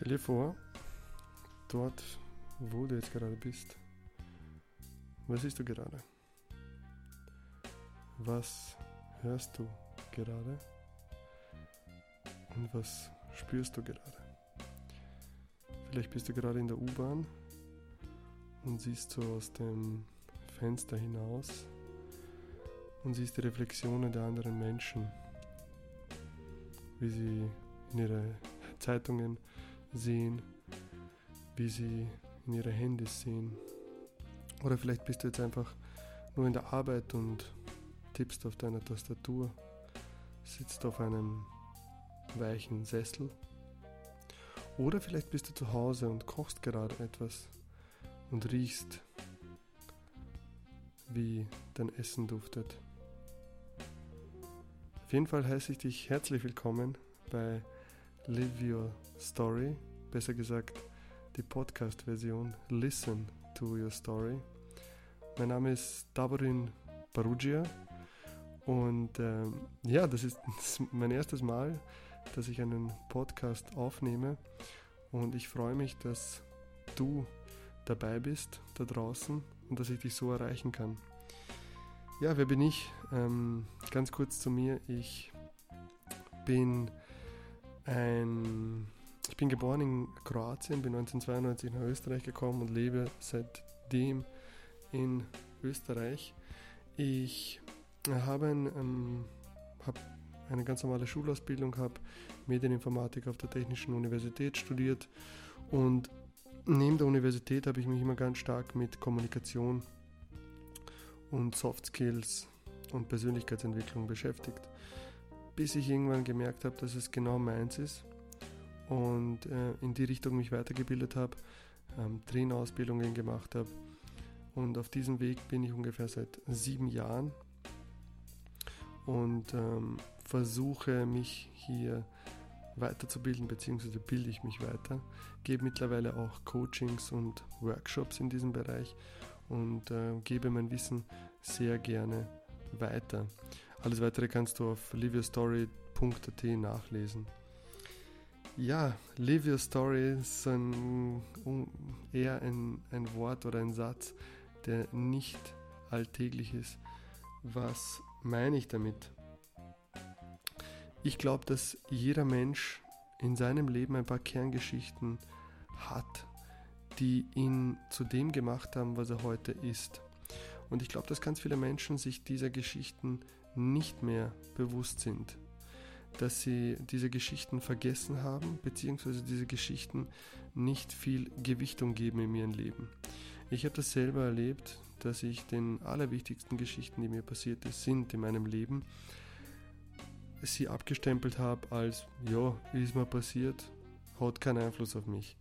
Stell dir vor, dort, wo du jetzt gerade bist, was siehst du gerade? Was hörst du gerade? Und was spürst du gerade? Vielleicht bist du gerade in der U-Bahn und siehst so aus dem Fenster hinaus und siehst die Reflexionen der anderen Menschen, wie sie in ihre Zeitungen sehen, wie sie in ihre Handys sehen. Oder vielleicht bist du jetzt einfach nur in der Arbeit und tippst auf deiner Tastatur, sitzt auf einem weichen Sessel. Oder vielleicht bist du zu Hause und kochst gerade etwas und riechst, wie dein Essen duftet. Auf jeden Fall heiße ich dich herzlich willkommen bei Live Your Story, besser gesagt die Podcast-Version Listen to Your Story. Mein Name ist Daborin Barugia und ähm, ja, das ist mein erstes Mal, dass ich einen Podcast aufnehme und ich freue mich, dass du dabei bist da draußen und dass ich dich so erreichen kann. Ja, wer bin ich? Ähm, ganz kurz zu mir. Ich bin ein, ich bin geboren in Kroatien, bin 1992 nach Österreich gekommen und lebe seitdem in Österreich. Ich habe ein, ähm, hab eine ganz normale Schulausbildung, habe Medieninformatik auf der Technischen Universität studiert und neben der Universität habe ich mich immer ganz stark mit Kommunikation und Soft Skills und Persönlichkeitsentwicklung beschäftigt, bis ich irgendwann gemerkt habe, dass es genau meins ist und äh, in die Richtung mich weitergebildet habe, ähm, Trainerausbildungen gemacht habe und auf diesem Weg bin ich ungefähr seit sieben Jahren und ähm, versuche mich hier weiterzubilden, beziehungsweise bilde ich mich weiter, gebe mittlerweile auch Coachings und Workshops in diesem Bereich und äh, gebe mein Wissen sehr gerne weiter. Alles weitere kannst du auf liveyourstory.at nachlesen. Ja, Live Your Story ist ein, eher ein, ein Wort oder ein Satz, der nicht alltäglich ist. Was meine ich damit? Ich glaube, dass jeder Mensch in seinem Leben ein paar Kerngeschichten hat, die ihn zu dem gemacht haben, was er heute ist. Und ich glaube, dass ganz viele Menschen sich dieser Geschichten nicht mehr bewusst sind. Dass sie diese Geschichten vergessen haben, beziehungsweise diese Geschichten nicht viel Gewichtung geben in ihrem Leben. Ich habe das selber erlebt, dass ich den allerwichtigsten Geschichten, die mir passiert sind in meinem Leben, sie abgestempelt habe als, ja, ist mir passiert, hat keinen Einfluss auf mich.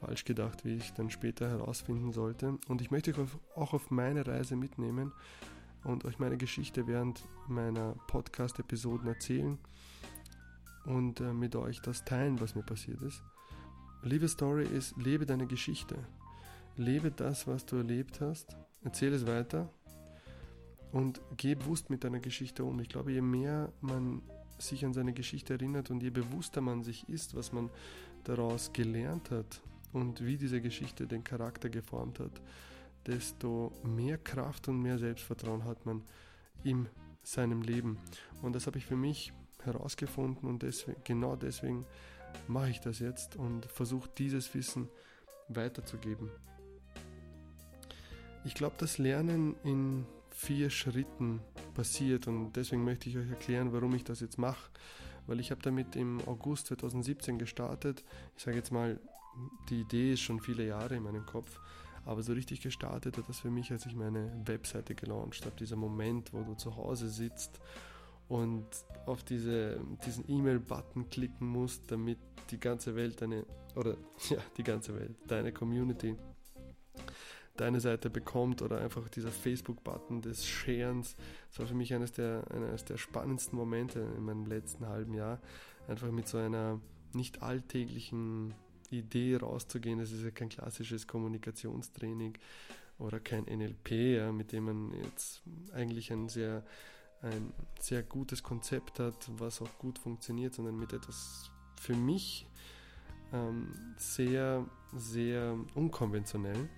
Falsch gedacht, wie ich dann später herausfinden sollte. Und ich möchte euch auch auf meine Reise mitnehmen und euch meine Geschichte während meiner Podcast-Episoden erzählen und äh, mit euch das teilen, was mir passiert ist. Liebe Story ist, lebe deine Geschichte. Lebe das, was du erlebt hast. Erzähle es weiter und geh bewusst mit deiner Geschichte um. Ich glaube, je mehr man sich an seine Geschichte erinnert und je bewusster man sich ist, was man daraus gelernt hat und wie diese Geschichte den Charakter geformt hat, desto mehr Kraft und mehr Selbstvertrauen hat man in seinem Leben. Und das habe ich für mich herausgefunden und deswegen, genau deswegen mache ich das jetzt und versuche dieses Wissen weiterzugeben. Ich glaube, das Lernen in vier Schritten passiert und deswegen möchte ich euch erklären, warum ich das jetzt mache. Weil ich habe damit im August 2017 gestartet. Ich sage jetzt mal, die Idee ist schon viele Jahre in meinem Kopf, aber so richtig gestartet hat das für mich, als ich meine Webseite gelauncht habe. Dieser Moment, wo du zu Hause sitzt und auf diese, diesen E-Mail-Button klicken musst, damit die ganze Welt deine, oder ja, die ganze Welt, deine Community deine Seite bekommt oder einfach dieser Facebook-Button des Sharens. Das war für mich eines der, eines der spannendsten Momente in meinem letzten halben Jahr. Einfach mit so einer nicht alltäglichen Idee rauszugehen. Es ist ja kein klassisches Kommunikationstraining oder kein NLP, ja, mit dem man jetzt eigentlich ein sehr, ein sehr gutes Konzept hat, was auch gut funktioniert, sondern mit etwas für mich ähm, sehr, sehr unkonventionell.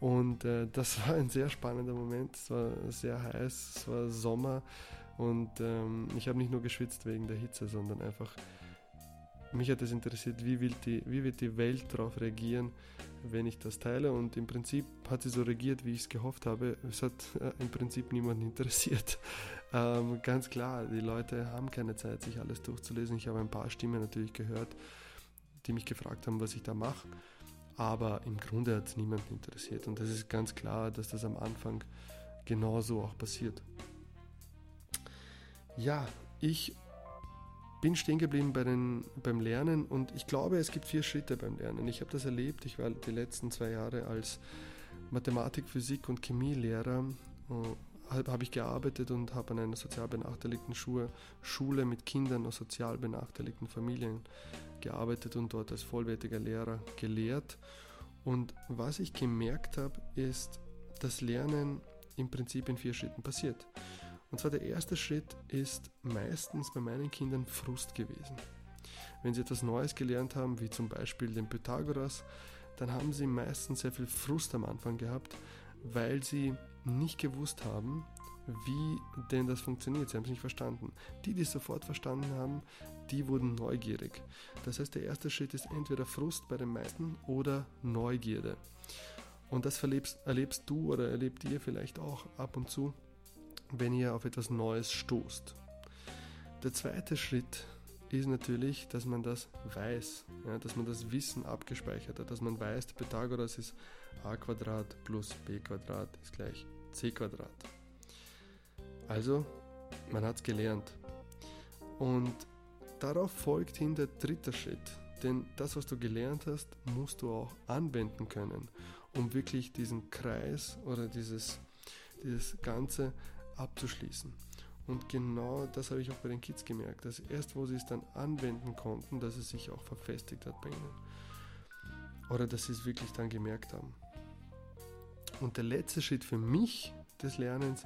Und äh, das war ein sehr spannender Moment. Es war sehr heiß, es war Sommer und ähm, ich habe nicht nur geschwitzt wegen der Hitze, sondern einfach, mich hat es interessiert, wie wird, die, wie wird die Welt darauf reagieren, wenn ich das teile. Und im Prinzip hat sie so reagiert, wie ich es gehofft habe. Es hat äh, im Prinzip niemanden interessiert. Ähm, ganz klar, die Leute haben keine Zeit, sich alles durchzulesen. Ich habe ein paar Stimmen natürlich gehört, die mich gefragt haben, was ich da mache. Aber im Grunde hat es niemanden interessiert. Und es ist ganz klar, dass das am Anfang genauso auch passiert. Ja, ich bin stehen geblieben bei den, beim Lernen und ich glaube, es gibt vier Schritte beim Lernen. Ich habe das erlebt. Ich war die letzten zwei Jahre als Mathematik, Physik und Chemielehrer. Äh, habe ich gearbeitet und habe an einer sozial benachteiligten Schule, Schule mit Kindern aus sozial benachteiligten Familien gearbeitet und dort als vollwertiger Lehrer gelehrt. Und was ich gemerkt habe, ist, dass Lernen im Prinzip in vier Schritten passiert. Und zwar der erste Schritt ist meistens bei meinen Kindern Frust gewesen. Wenn sie etwas Neues gelernt haben, wie zum Beispiel den Pythagoras, dann haben sie meistens sehr viel Frust am Anfang gehabt, weil sie nicht gewusst haben, wie denn das funktioniert. Sie haben es nicht verstanden. Die, die es sofort verstanden haben, die wurden neugierig. Das heißt, der erste Schritt ist entweder Frust bei den meisten oder Neugierde. Und das erlebst, erlebst du oder erlebt ihr vielleicht auch ab und zu, wenn ihr auf etwas Neues stoßt. Der zweite Schritt ist natürlich, dass man das weiß, ja, dass man das Wissen abgespeichert hat, dass man weiß, Pythagoras ist a Quadrat plus b Quadrat ist gleich c Quadrat. Also, man hat es gelernt. Und darauf folgt hin der dritte Schritt. Denn das, was du gelernt hast, musst du auch anwenden können, um wirklich diesen Kreis oder dieses, dieses Ganze abzuschließen. Und genau das habe ich auch bei den Kids gemerkt, dass erst wo sie es dann anwenden konnten, dass es sich auch verfestigt hat bei ihnen. Oder dass sie es wirklich dann gemerkt haben. Und der letzte Schritt für mich des Lernens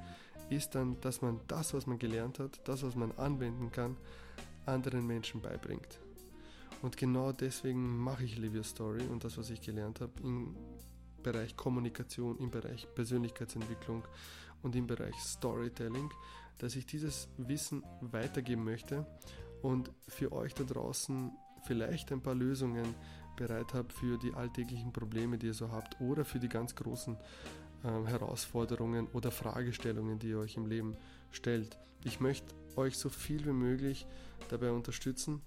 ist dann, dass man das, was man gelernt hat, das, was man anwenden kann, anderen Menschen beibringt. Und genau deswegen mache ich Live Story und das, was ich gelernt habe im Bereich Kommunikation, im Bereich Persönlichkeitsentwicklung und im Bereich Storytelling, dass ich dieses Wissen weitergeben möchte und für euch da draußen vielleicht ein paar Lösungen bereit habe für die alltäglichen Probleme, die ihr so habt oder für die ganz großen äh, Herausforderungen oder Fragestellungen, die ihr euch im Leben stellt. Ich möchte euch so viel wie möglich dabei unterstützen,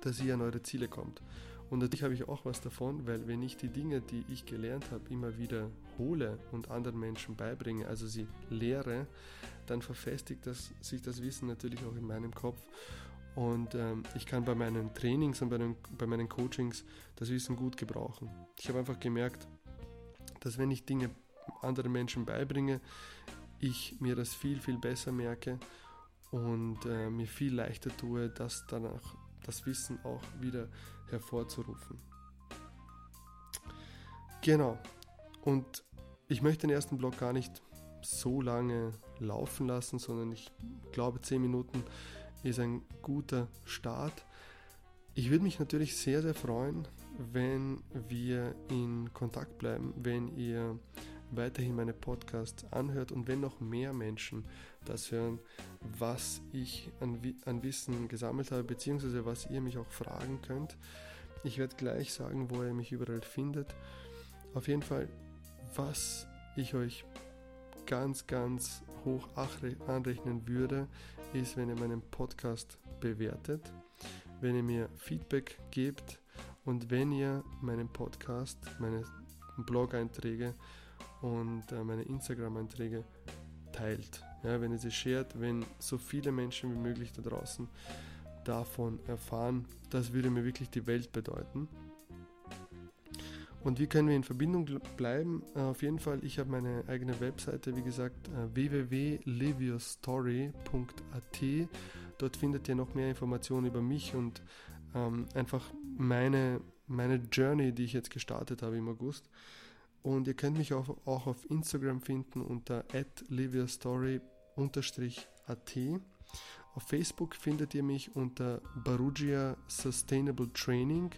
dass ihr an eure Ziele kommt. Und natürlich habe ich auch was davon, weil wenn ich die Dinge, die ich gelernt habe, immer wieder hole und anderen Menschen beibringe, also sie lehre, dann verfestigt das, sich das Wissen natürlich auch in meinem Kopf. Und ähm, ich kann bei meinen Trainings und bei, den, bei meinen Coachings das Wissen gut gebrauchen. Ich habe einfach gemerkt, dass wenn ich Dinge anderen Menschen beibringe, ich mir das viel, viel besser merke und äh, mir viel leichter tue, das danach, das Wissen auch wieder hervorzurufen. Genau. Und ich möchte den ersten Block gar nicht so lange laufen lassen, sondern ich glaube, 10 Minuten ist ein guter Start. Ich würde mich natürlich sehr, sehr freuen, wenn wir in Kontakt bleiben, wenn ihr weiterhin meine Podcasts anhört und wenn noch mehr Menschen das hören, was ich an, an Wissen gesammelt habe, beziehungsweise was ihr mich auch fragen könnt. Ich werde gleich sagen, wo ihr mich überall findet. Auf jeden Fall, was ich euch ganz, ganz hoch anrechnen würde, ist, wenn ihr meinen Podcast bewertet, wenn ihr mir Feedback gebt, und wenn ihr meinen Podcast, meine Blog-Einträge und äh, meine Instagram-Einträge teilt, ja, wenn ihr sie shared, wenn so viele Menschen wie möglich da draußen davon erfahren, das würde mir wirklich die Welt bedeuten. Und wie können wir in Verbindung bleiben? Äh, auf jeden Fall, ich habe meine eigene Webseite, wie gesagt, äh, www.liveyourstory.at. Dort findet ihr noch mehr Informationen über mich und ähm, einfach meine, meine Journey, die ich jetzt gestartet habe im August. Und ihr könnt mich auch, auch auf Instagram finden unter liviastory-at. Auf Facebook findet ihr mich unter Barugia Sustainable Training,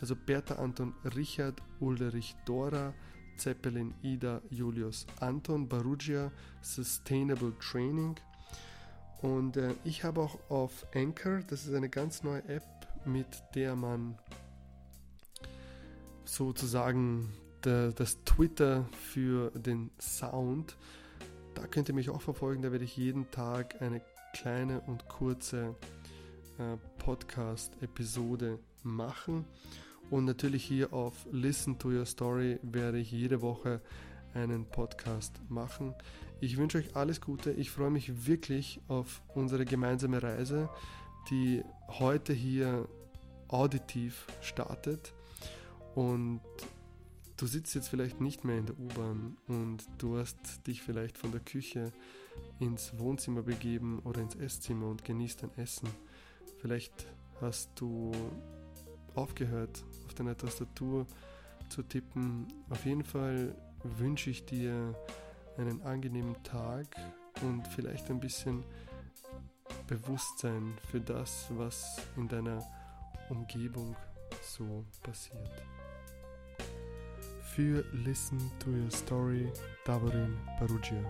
Also Bertha Anton Richard Ulrich Dora Zeppelin Ida Julius Anton Barugia Sustainable Training. Und äh, ich habe auch auf Anchor, das ist eine ganz neue App, mit der man sozusagen das Twitter für den Sound, da könnt ihr mich auch verfolgen, da werde ich jeden Tag eine kleine und kurze äh, Podcast-Episode machen. Und natürlich hier auf Listen to Your Story werde ich jede Woche einen Podcast machen. Ich wünsche euch alles Gute. Ich freue mich wirklich auf unsere gemeinsame Reise, die heute hier auditiv startet. Und du sitzt jetzt vielleicht nicht mehr in der U-Bahn und du hast dich vielleicht von der Küche ins Wohnzimmer begeben oder ins Esszimmer und genießt dein Essen. Vielleicht hast du aufgehört, auf deiner Tastatur zu tippen. Auf jeden Fall wünsche ich dir einen angenehmen Tag und vielleicht ein bisschen Bewusstsein für das, was in deiner Umgebung so passiert. Für Listen to Your Story, Davorin Perugia.